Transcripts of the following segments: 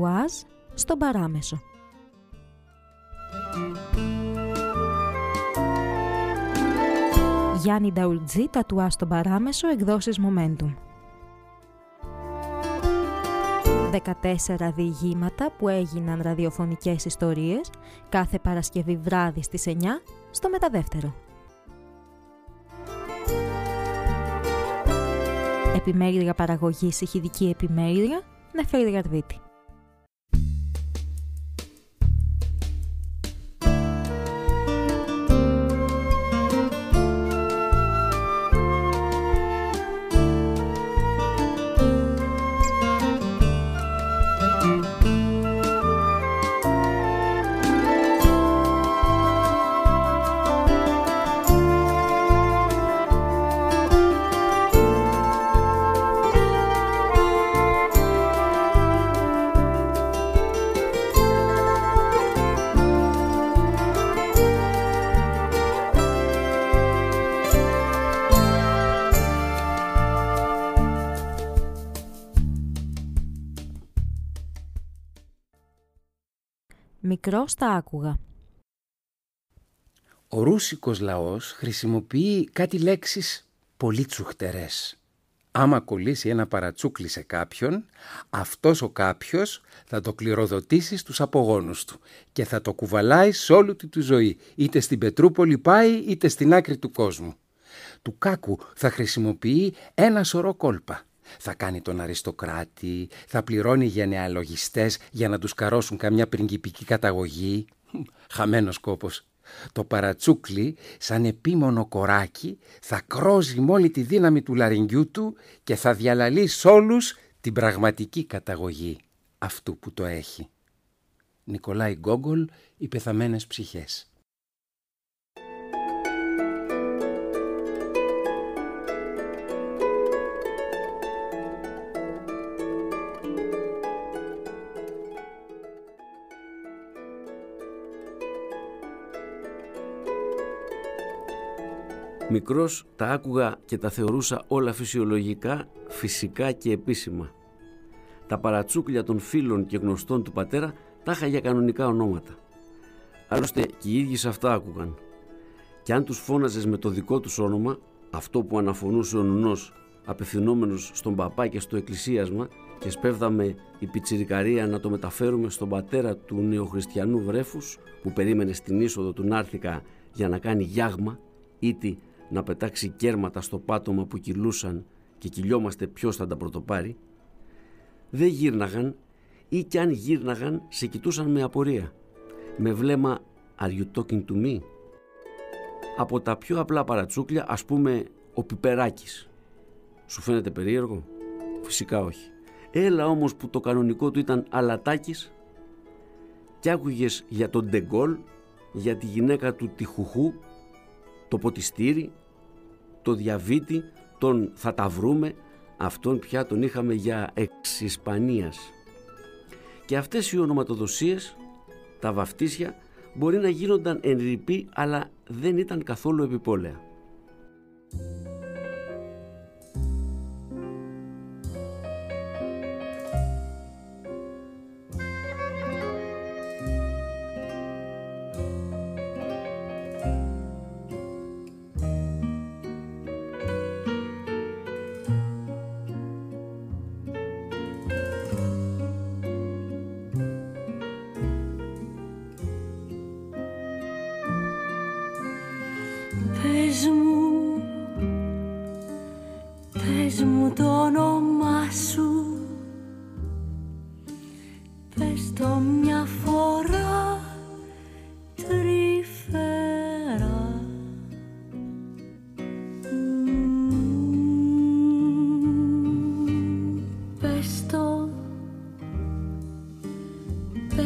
τατουάζ στον παράμεσο. Γιάννη Νταουλτζή, τατουάζ στον παράμεσο, εκδόσεις Momentum. 14 διηγήματα που έγιναν ραδιοφωνικές ιστορίες κάθε Παρασκευή βράδυ στις 9 στο Μεταδεύτερο. Επιμέλεια παραγωγής ηχηδική επιμέλεια Νεφέρη Γαρδίτη. Μικρός τα άκουγα. Ο ρούσικος λαός χρησιμοποιεί κάτι λέξεις πολύ τσουχτερές. Άμα κολλήσει ένα παρατσούκλι σε κάποιον, αυτός ο κάποιος θα το κληροδοτήσει στους απογόνους του και θα το κουβαλάει σε όλη του τη ζωή, είτε στην Πετρούπολη πάει είτε στην άκρη του κόσμου. Του κάκου θα χρησιμοποιεί ένα σωρό κόλπα θα κάνει τον αριστοκράτη, θα πληρώνει γενεαλογιστές για να τους καρώσουν καμιά πριγκιπική καταγωγή. Χαμένος κόπος. Το παρατσούκλι, σαν επίμονο κοράκι, θα κρόζει με όλη τη δύναμη του λαριγγιού του και θα διαλαλεί σ' όλους την πραγματική καταγωγή αυτού που το έχει. Νικολάη Γκόγκολ, «Οι πεθαμένες ψυχές». Μικρός τα άκουγα και τα θεωρούσα όλα φυσιολογικά, φυσικά και επίσημα. Τα παρατσούκλια των φίλων και γνωστών του πατέρα τα είχα για κανονικά ονόματα. Άλλωστε και οι ίδιοι σε αυτά άκουγαν. Και αν τους φώναζες με το δικό τους όνομα, αυτό που αναφωνούσε ο νουνός απευθυνόμενος στον παπά και στο εκκλησίασμα και σπέβδαμε η πιτσιρικαρία να το μεταφέρουμε στον πατέρα του νεοχριστιανού βρέφους που περίμενε στην είσοδο του Νάρθηκα για να κάνει γιάγμα ήτι να πετάξει κέρματα στο πάτωμα που κυλούσαν και κυλιόμαστε ποιος θα τα πρωτοπάρει, δεν γύρναγαν ή κι αν γύρναγαν σε κοιτούσαν με απορία, με βλέμμα «Are you talking to me» από τα πιο απλά παρατσούκλια, ας πούμε ο Πιπεράκης. Σου φαίνεται περίεργο; Φυσικά όχι. Έλα όμως που το κανονικό του ήταν αλατάκης και άκουγες για τον Ντεγκόλ, για τη γυναίκα του Τιχουχού, το ποτιστήρι, το διαβήτη, τον θα τα βρούμε, αυτόν πια τον είχαμε για εξ Ισπανίας. Και αυτές οι ονοματοδοσίες, τα βαφτίσια, μπορεί να γίνονταν εν αλλά δεν ήταν καθόλου επιπόλαια.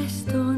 Σαν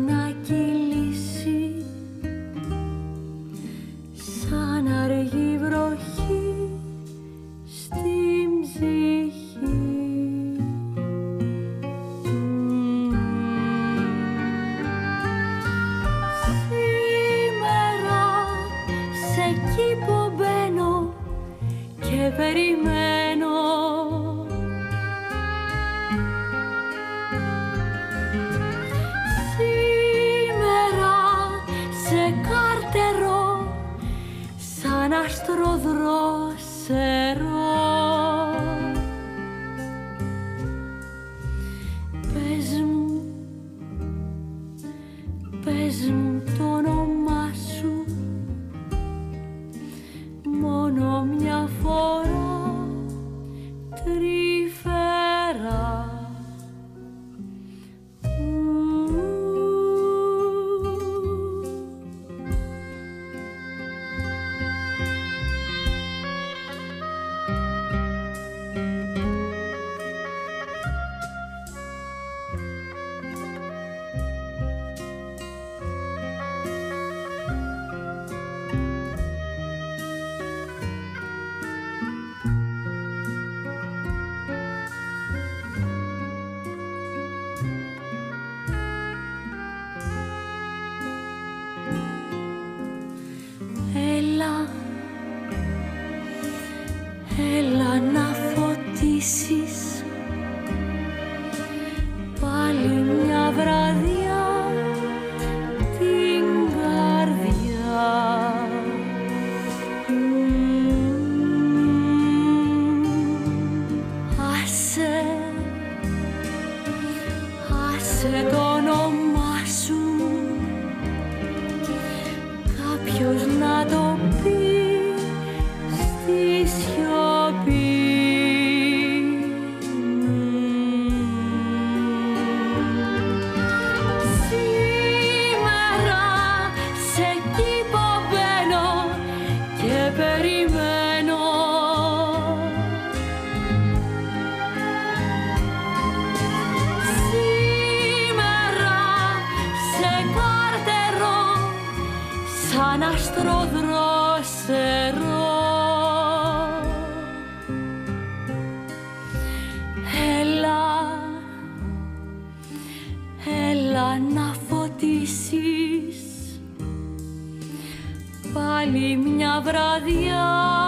βραδιά.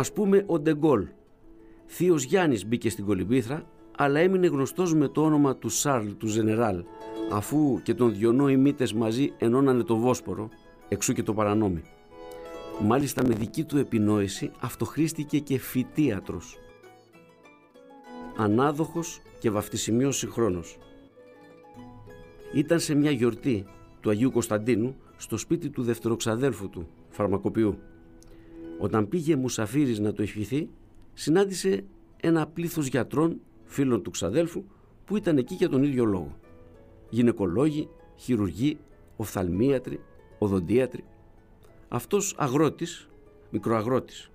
Ας πούμε ο Ντεγκόλ. Θείος Γιάννης μπήκε στην Κολυμπήθρα, αλλά έμεινε γνωστός με το όνομα του Σάρλ, του Ζενεράλ, αφού και τον Διονό οι μύτες μαζί ενώνανε το Βόσπορο, εξού και το παρανόμι. Μάλιστα με δική του επινόηση αυτοχρήστηκε και φυτίατρος. Ανάδοχος και βαφτισιμιός συγχρόνος. Ήταν σε μια γιορτή του Αγίου Κωνσταντίνου στο σπίτι του δευτεροξαδέλφου του, φαρμακοποιού. Όταν πήγε Μουσαφίρης να το ευχηθεί, συνάντησε ένα πλήθος γιατρών, φίλων του ξαδέλφου, που ήταν εκεί για τον ίδιο λόγο. Γυναικολόγοι, χειρουργοί, οφθαλμίατροι, οδοντίατροι. Αυτός αγρότης, μικροαγρότης.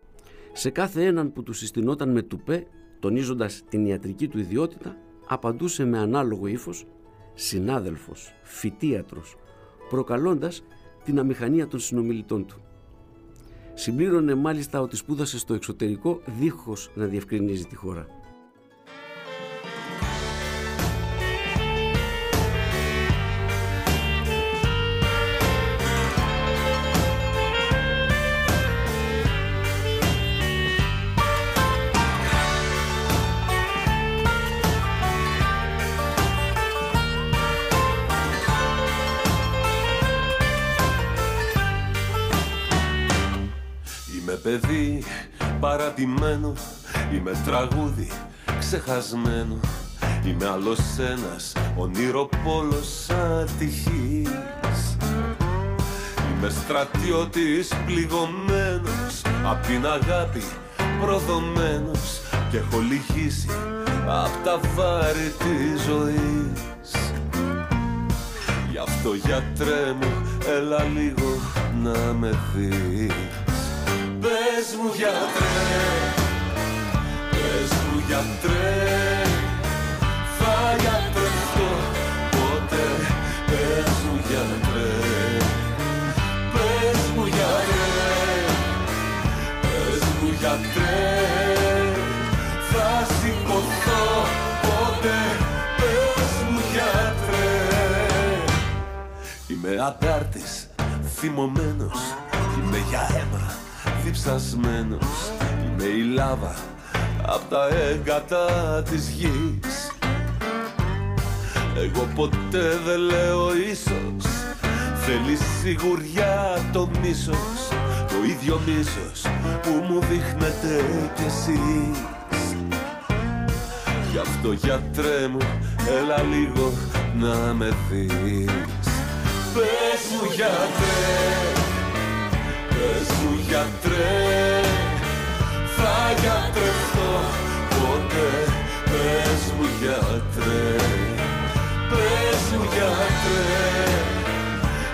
Σε κάθε έναν που τους συστηνόταν με τουπέ, τονίζοντας την ιατρική του ιδιότητα, απαντούσε με ανάλογο ύφος «συνάδελφος», «φυτίατρος», προκαλώντας την αμηχανία των συνομιλητών του. Συμπλήρωνε μάλιστα ότι σπούδασε στο εξωτερικό δίχως να διευκρινίζει τη χώρα. Παρατημένο Είμαι τραγούδι ξεχασμένο Είμαι άλλος ένας ονειροπόλος ατυχής. Είμαι στρατιώτης πληγωμένος Απ' την αγάπη προδομένος Και έχω λυγίσει απ' τα βάρη της ζωής. Αυτό γιατρέ μου έλα λίγο να με δεις Πες μου γιατρέ, πες μου γιατρέ Θα γιατρευτώ ποτέ, πες μου γιατρέ Πες μου γιατρέ, πες μου γιατρέ Θα σηκωθώ ποτέ, πες μου γιατρέ. Είμαι αντάρτης, θυμωμένος Είμαι για αίμα, διψασμένος Είμαι η λάβα απ' τα έγκατα της γης. Εγώ ποτέ δεν λέω ίσως Θέλει σιγουριά το μίσος Το ίδιο μίσος που μου δείχνετε κι εσείς. Γι' αυτό γιατρέ μου έλα λίγο να με δεις. Πες μου γιατρέ, πες μου γιατρέ Θα γιατρευτώ ποτέ, πες μου γιατρέ Πες μου γιατρέ,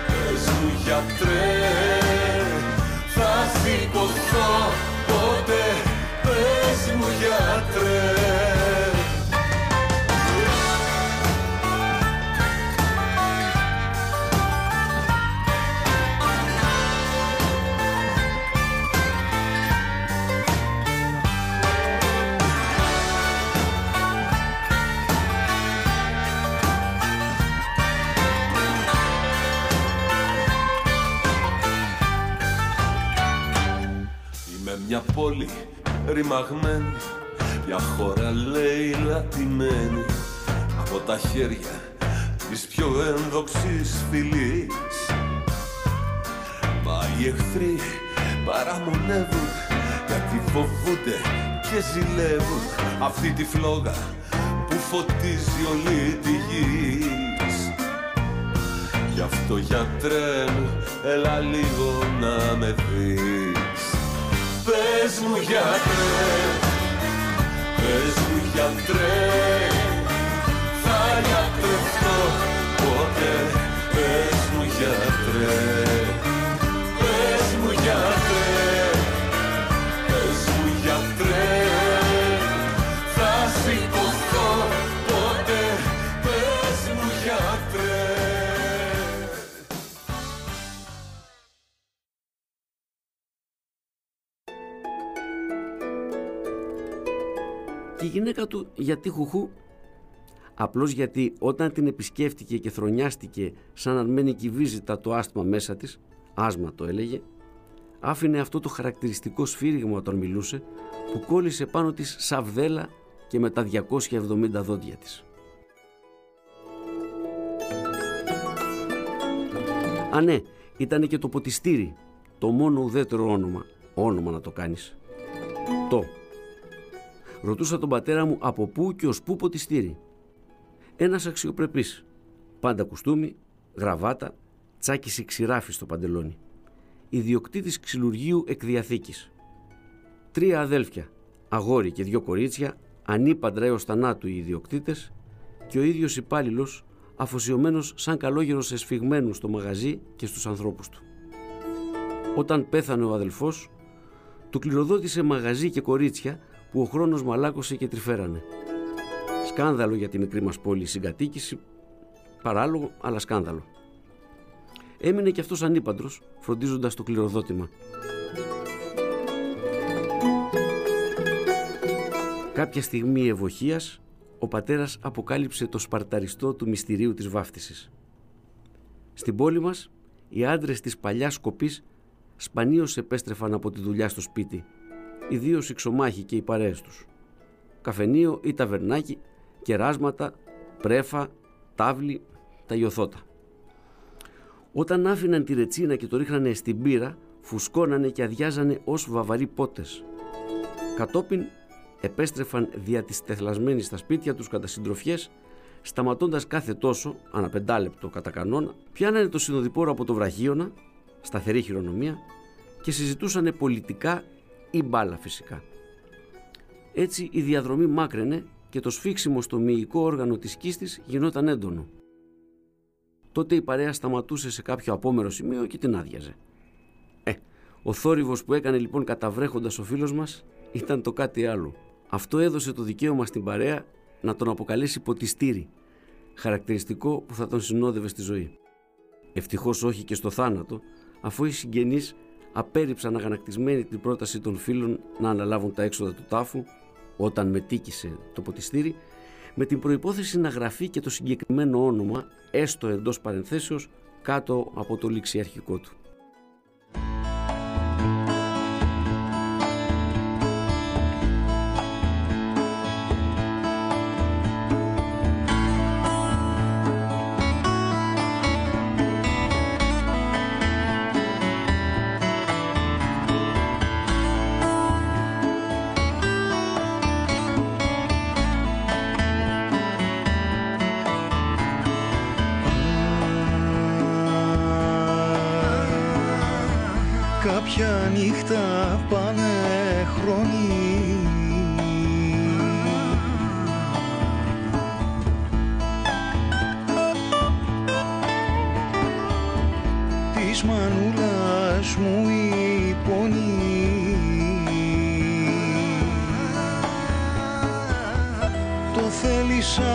πες μου γιατρέ Θα σηκωθώ ρημαγμένη Μια χώρα λέει λατημένη. Από τα χέρια της πιο ένδοξης φυλής. Μα οι εχθροί παραμονεύουν Γιατί φοβούνται και ζηλεύουν Αυτή τη φλόγα που φωτίζει όλη τη γης. Γι' αυτό γιατρέ μου, έλα λίγο να με δεις Πες μου γιατρέ, πες μου γιατρέ Θα γιατρευτώ ποτέ, πες μου γιατρέ του γιατί χουχού Απλώς γιατί όταν την επισκέφτηκε και θρονιάστηκε σαν να μένει κυβίζητα το άσθμα μέσα της, άσμα το έλεγε, άφηνε αυτό το χαρακτηριστικό σφύριγμα όταν μιλούσε που κόλλησε πάνω της σαβδέλα και με τα 270 δόντια της. Α ναι, ήταν και το ποτιστήρι, το μόνο ουδέτερο όνομα, όνομα να το κάνεις. Το. Ρωτούσα τον πατέρα μου από πού και ως πού ποτιστήρι. Ένας αξιοπρεπής. Πάντα κουστούμι, γραβάτα, τσάκιση ξηράφι στο παντελόνι. Ιδιοκτήτης ξυλουργείου εκ διαθήκης. Τρία αδέλφια, αγόρι και δυο κορίτσια, ανήπαντρα έως θανάτου οι ιδιοκτήτες και ο ίδιος υπάλληλος αφοσιωμένος σαν καλόγερος εσφιγμένου στο μαγαζί και στους ανθρώπους του. Όταν πέθανε ο αδελφός, του κληροδότησε μαγαζί και κορίτσια που ο χρόνος μαλάκωσε και τρυφέρανε. Σκάνδαλο για τη μικρή μας πόλη η συγκατοίκηση, παράλογο αλλά σκάνδαλο. Έμεινε και αυτός ανήπαντρος, φροντίζοντας το κληροδότημα. Κάποια στιγμή ευοχίας, ο πατέρας αποκάλυψε το σπαρταριστό του μυστηρίου της βάφτισης. Στην πόλη μας, οι άντρες της παλιάς σκοπής σπανίως επέστρεφαν από τη δουλειά στο σπίτι, ιδίως οι ξωμάχοι και οι παρέες τους. Καφενείο ή ταβερνάκι, κεράσματα, πρέφα, τάβλη, τα ιωθώτα. Όταν άφηναν τη ρετσίνα και το ρίχνανε στην πύρα, φουσκώνανε και αδειάζανε ως βαβαροί πότες. Κατόπιν επέστρεφαν δια της τεθλασμένης στα σπίτια τους κατά συντροφιές, σταματώντας κάθε τόσο, ανά πεντάλεπτο κατά κανόνα, πιάνανε το συνοδοιπόρο από το βραχίωνα, σταθερή χειρονομία, και συζητούσανε πολιτικά ή μπάλα φυσικά. Έτσι η διαδρομή μάκραινε και το σφίξιμο στο μυϊκό όργανο της κίστης γινόταν έντονο. τότε η παρέα σταματούσε σε κάποιο απόμερο σημείο και την άδειαζε. Ε, ο θόρυβος που έκανε λοιπόν καταβρέχοντας ο φίλος μας ήταν το κάτι άλλο. Αυτό έδωσε το δικαίωμα στην παρέα να τον αποκαλέσει ποτιστήρι, χαρακτηριστικό που θα τον συνόδευε στη ζωή. Ευτυχώς όχι και στο θάνατο, αφού οι συγγενείς απέρριψαν αγανακτισμένοι την πρόταση των φίλων να αναλάβουν τα έξοδα του τάφου όταν μετήκησε το ποτιστήρι με την προϋπόθεση να γραφεί και το συγκεκριμένο όνομα έστω εντός παρενθέσεως κάτω από το ληξιαρχικό του. Κάποια νύχτα πάνε χρόνοι. Της μανούλας μου η πόνη. Το θέλησα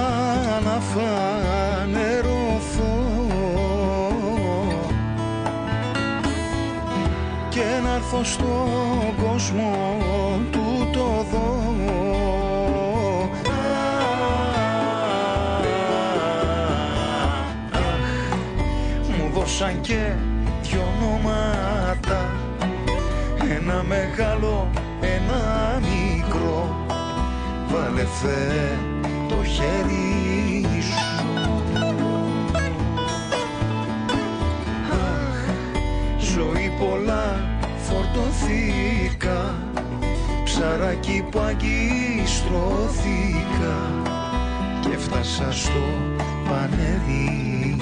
να φανερωθώ και να έρθω στον κόσμο του το δω. Αχ, μου δώσαν και δυο ονόματα ένα μεγάλο, ένα μικρό. Βάλε Θεέ το χέρι σου. Αχ, ζωή πολλά φορτωθήκα ψαράκι που αγκιστρώθηκα και φτάσα στο πανερί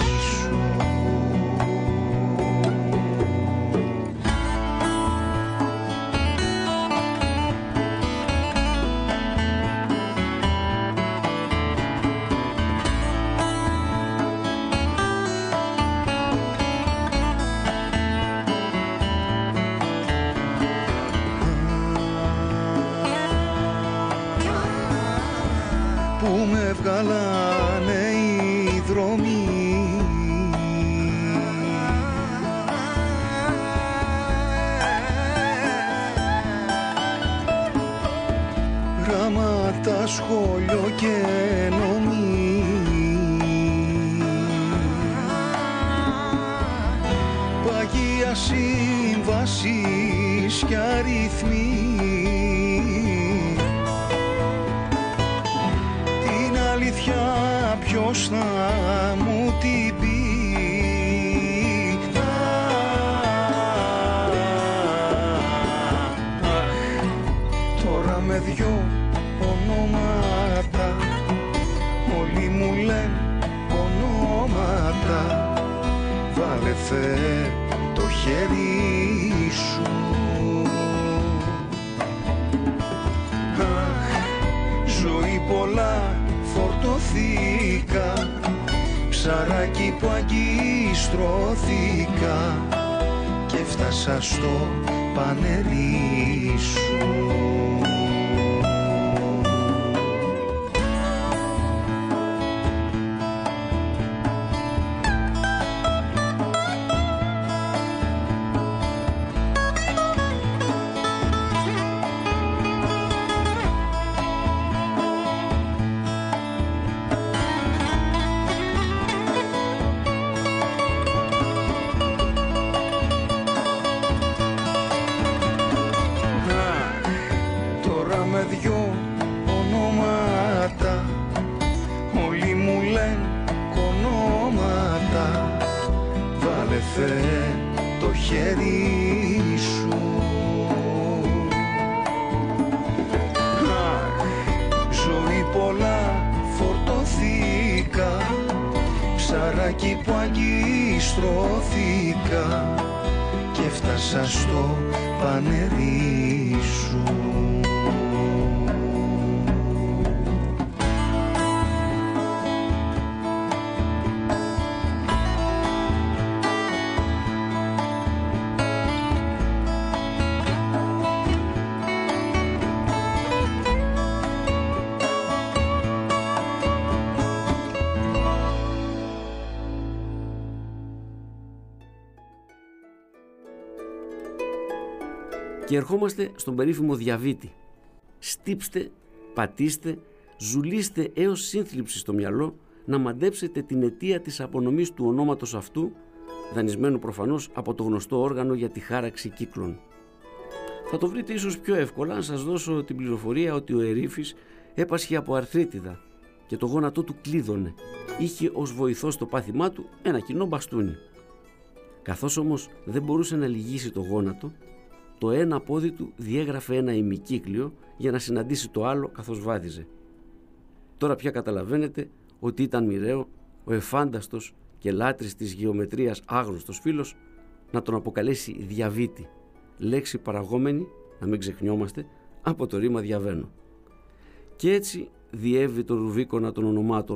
με δυο ονόματα. Όλοι μου λένε ονόματα. Βάλε Θεέ το χέρι σου. Αχ, ζωή πολλά φορτωθήκα. Ψαράκι που αγκιστρώθηκα. Και φτάσα στο πανερί σου χέρι σου Αχ, ζωή πολλά φορτωθήκα Ψαράκι που αγκιστρώθηκα και φτάσα στο πανερί σου Και ερχόμαστε στον περίφημο διαβήτη. Στύψτε, πατήστε, ζουλίστε έως σύνθλιψη στο μυαλό να μαντέψετε την αιτία της απονομής του ονόματος αυτού, δανεισμένου προφανώς από το γνωστό όργανο για τη χάραξη κύκλων. Θα το βρείτε ίσως πιο εύκολα αν σας δώσω την πληροφορία ότι ο Ερήφης έπασχε από αρθρίτιδα και το γόνατό του κλείδωνε. Είχε ως βοηθό στο πάθημά του ένα κοινό μπαστούνι. Καθώς όμως δεν μπορούσε να λυγίσει το γόνατο, το ένα πόδι του διέγραφε ένα ημικύκλιο για να συναντήσει το άλλο καθώς βάδιζε. Τώρα πια καταλαβαίνετε ότι ήταν μοιραίο ο εφάνταστος και λάτρης της γεωμετρίας άγνωστος φίλος να τον αποκαλέσει διαβήτη, λέξη παραγόμενη, να μην ξεχνιόμαστε, από το ρήμα διαβαίνω. Και έτσι διέβη το ρουβίκονα των ονομάτων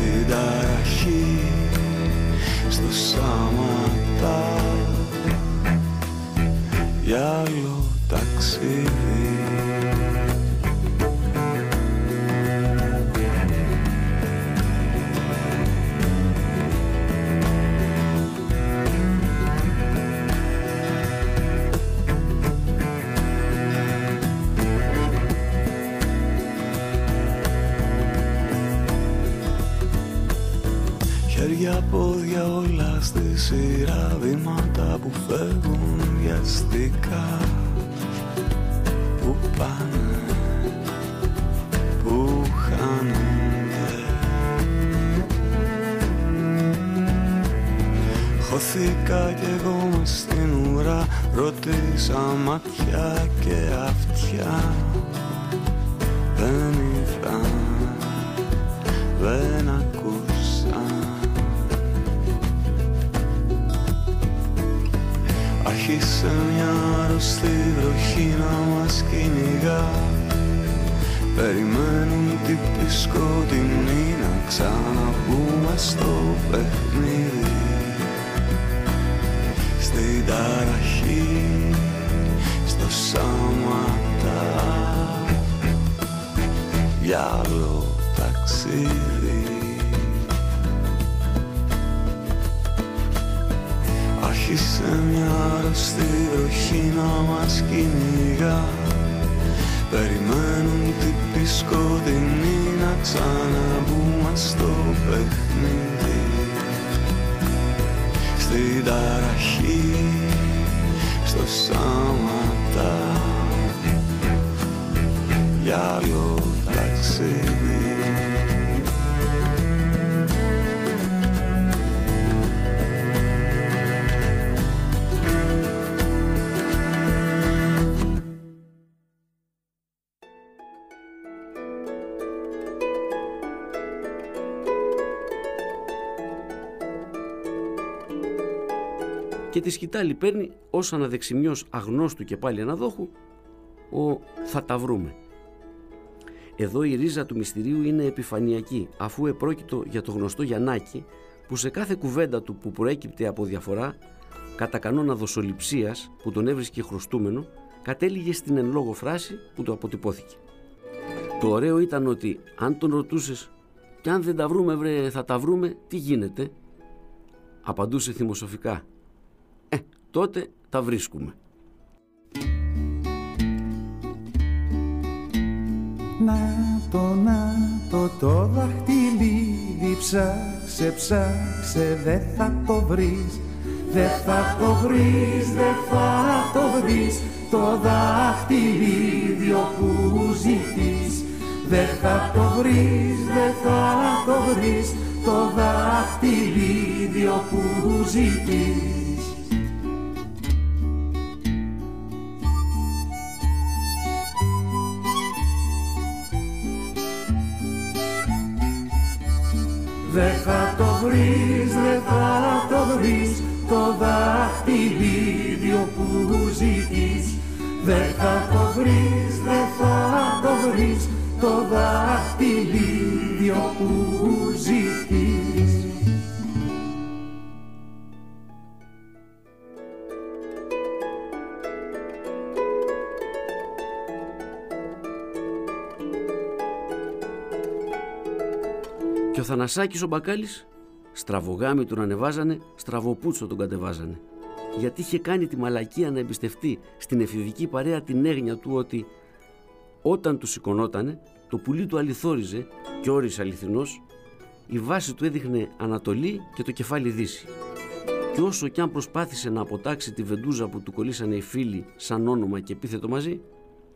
Στην ταραχή, στο σάματα Για άλλο ταξίδι σειρά βήματα που φεύγουν βιαστικά Που πάνε, που χάνονται. Χωθήκα κι εγώ μες στην ουρά Ρωτήσα ματιά και αυτιά. Δεν ήρθαν, δεν μια αρρωστή βροχή να μας κυνηγά. Περιμένουν τύποι σκοτεινοί να ξαναμπούμε στο παιχνίδι. Στην ταραχή, στο σάματα. Για άλλο ταξίδι Άρχισε μια αρρωστή βροχή να μας κυνηγά. Περιμένουν τύποι σκοτεινοί να ξαναμπούμε στο παιχνίδι. Στην ταραχή, στο σάματα. Για άλλο ταξίδι και τη σκητάλη παίρνει ως αναδεξιμιός αγνώστου και πάλι αναδόχου ο «θα τα βρούμε». Εδώ η ρίζα του μυστηρίου είναι επιφανειακή αφού επρόκειτο για το γνωστό Γιαννάκη που σε κάθε κουβέντα του που προέκυπτε από διαφορά κατά κανόνα δοσοληψίας που τον έβρισκε χρωστούμενο κατέληγε στην εν λόγω φράση που του αποτυπώθηκε. Το ωραίο ήταν ότι αν τον ρωτούσες «Κι αν δεν τα βρούμε βρε θα τα βρούμε, τι γίνεται» απαντούσε θυμοσοφικά τότε τα βρίσκουμε. Να το, να το, το δαχτυλίδι ψάξε, ψάξε, δεν θα το βρεις. Δεν θα το βρεις, δεν θα το βρεις. Το δαχτυλίδιο που ζητείς. Δεν θα το βρεις, δεν θα το βρεις. Το δαχτυλίδιο που ζητείς βρεις, δεν θα το βρεις το δαχτυλίδιο που ζητείς. Δεν θα το βρεις, δεν θα το βρεις το δαχτυλίδιο που ζητείς. Και ο Θανασάκης ο Μπακάλης Στραβογάμι τον ανεβάζανε, στραβοπούτσο τον κατεβάζανε. Γιατί είχε κάνει τη μαλακία να εμπιστευτεί στην εφηβική παρέα την έγνοια του ότι όταν του σηκωνότανε, το πουλί του αληθόριζε και όρισε αληθινός, η βάση του έδειχνε Ανατολή και το κεφάλι Δύση. Και όσο κι αν προσπάθησε να αποτάξει τη βεντούζα που του κολλήσανε οι φίλοι σαν όνομα και επίθετο μαζί,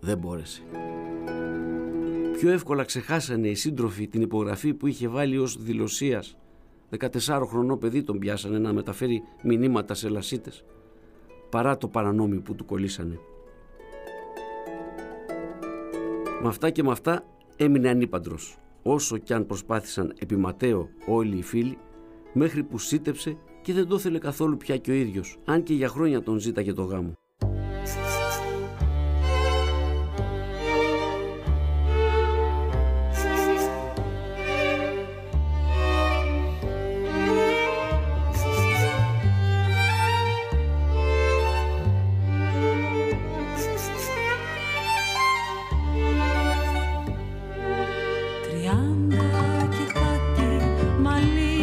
δεν μπόρεσε. Πιο εύκολα ξεχάσανε οι σύντροφοι την υπογραφή που είχε βάλει ως δηλωσίας 14 χρονό παιδί τον πιάσανε να μεταφέρει μηνύματα σε λασίτες παρά το παρανόμιο που του κολλήσανε. Με αυτά και με αυτά έμεινε ανήπαντρος όσο κι αν προσπάθησαν επιματέω όλοι οι φίλοι μέχρι που σύτεψε και δεν το ήθελε καθόλου πια και ο ίδιος αν και για χρόνια τον ζήταγε το γάμο. my lips.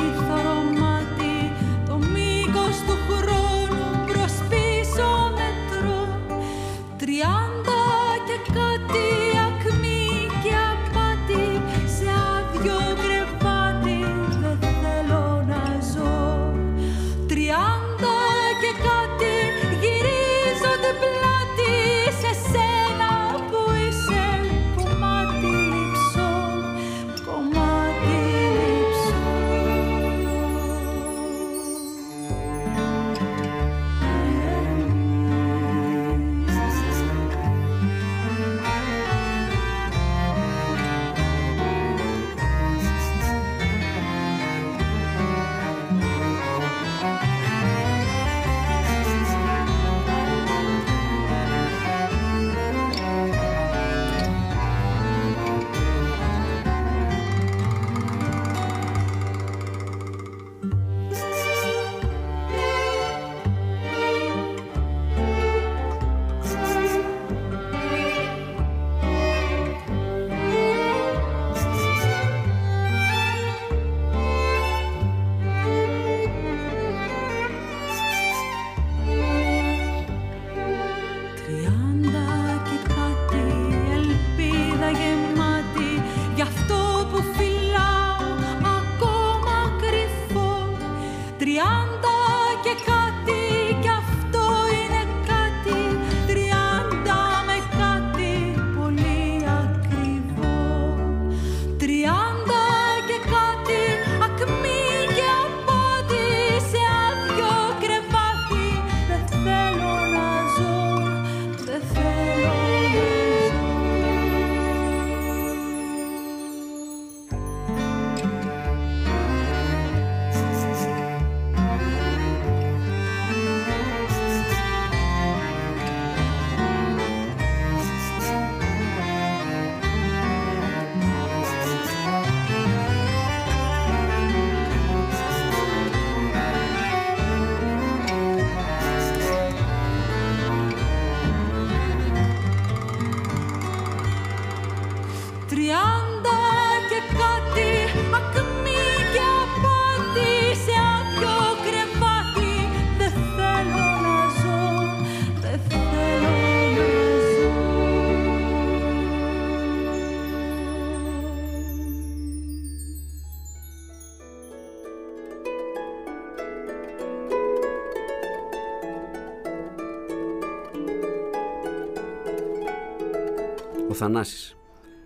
Θανάσης.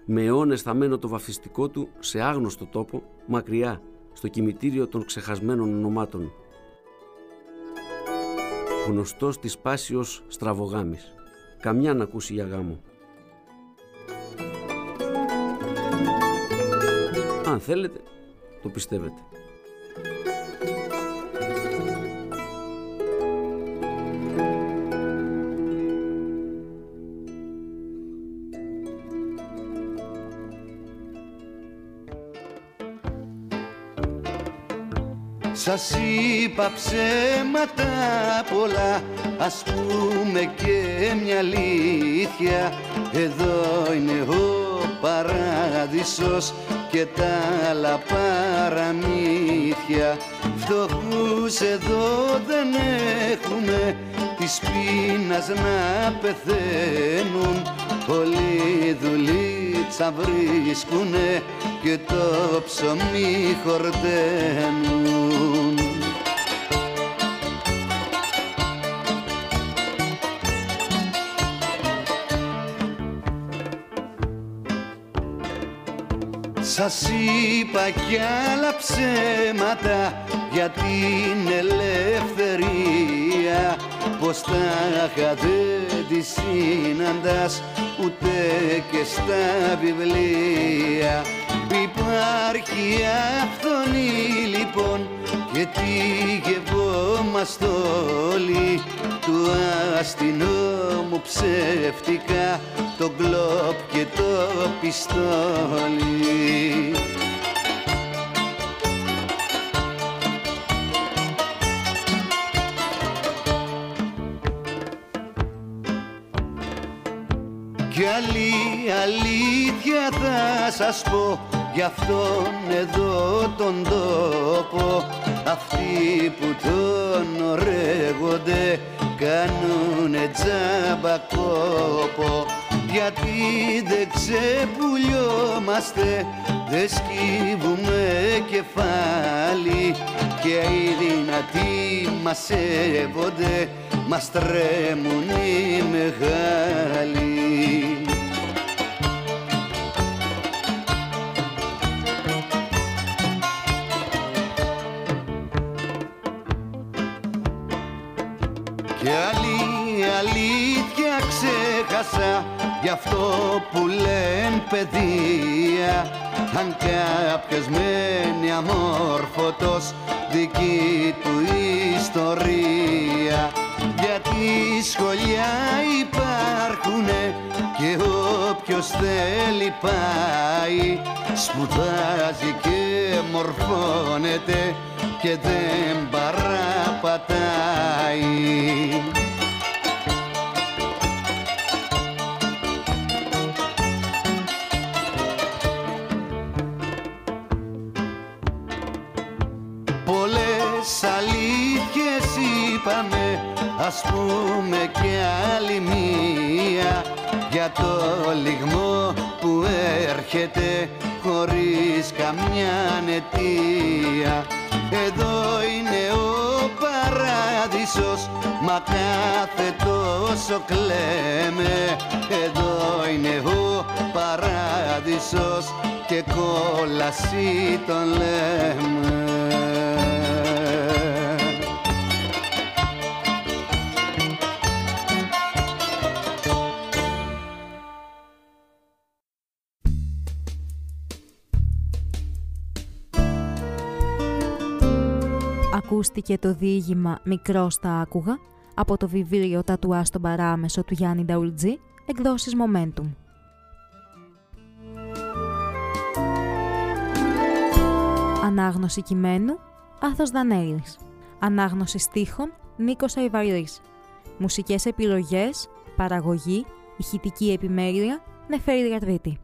Με αιώνες θα μένω το βαφιστικό του σε άγνωστο τόπο, μακριά, στο κημητήριο των ξεχασμένων ονομάτων. Γνωστός της πάσιος στραβογάμης. Καμιά να ακούσει για γάμο. Αν θέλετε, το πιστεύετε. Σας είπα ψέματα πολλά Ας πούμε και μια αλήθεια. Εδώ είναι ο παράδεισος Και τα άλλα παραμύθια. Φτωχούς εδώ δεν έχουμε Της πείνας να πεθαίνουν. Πολλοί δουλίτσα βρίσκουνε και το ψωμί χορταίνουν Σας είπα κι άλλα ψέματα για την ελευθερία. Πως τα δεν τη συναντάς ούτε και στα βιβλία. Υπάρχει αυθονή λοιπόν και τι γευόμαστε όλοι του αστυνόμου ψεύτικα το γκλόπ και το πιστόλι. Κι άλλη αλήθεια θα σας πω Γι' αυτόν εδώ τον τόπο Αυτοί που τον ωρέγονται Κάνουνε τζάμπα κόπο. Γιατί δεν ξεπουλιόμαστε Δεν σκύβουμε κεφάλι. Και οι δυνατοί μας σέβονται Μας τρέμουν οι μεγάλοι ξέχασα Γι' αυτό που λένε παιδεία. Αν κάποιος μένει αμόρφωτος Δική του ιστορία. Γιατί σχολιά υπάρχουνε Και όποιος θέλει πάει. Σπουδάζει και μορφώνεται Και δεν παραπατάει Ας πούμε και άλλη μία Για το λιγμό που έρχεται Χωρίς καμιά αιτία Εδώ είναι ο παράδεισος Μα κάθε τόσο κλαίμε. Εδώ είναι ο παράδεισος Και κόλαση τον λέμε Ακούστηκε το διήγημα «Μικρός τα άκουγα» από το βιβλίο «Τατουάς στον παράμεσο» του Γιάννη Νταουλτζή, εκδόσεις Momentum. Ανάγνωση κειμένου Άθος Δανέλης. Ανάγνωση στίχων Νίκος Αϊβαρής. Μουσικές επιλογές, παραγωγή, ηχητική επιμέλεια Νεφέρη Γαρδίτη.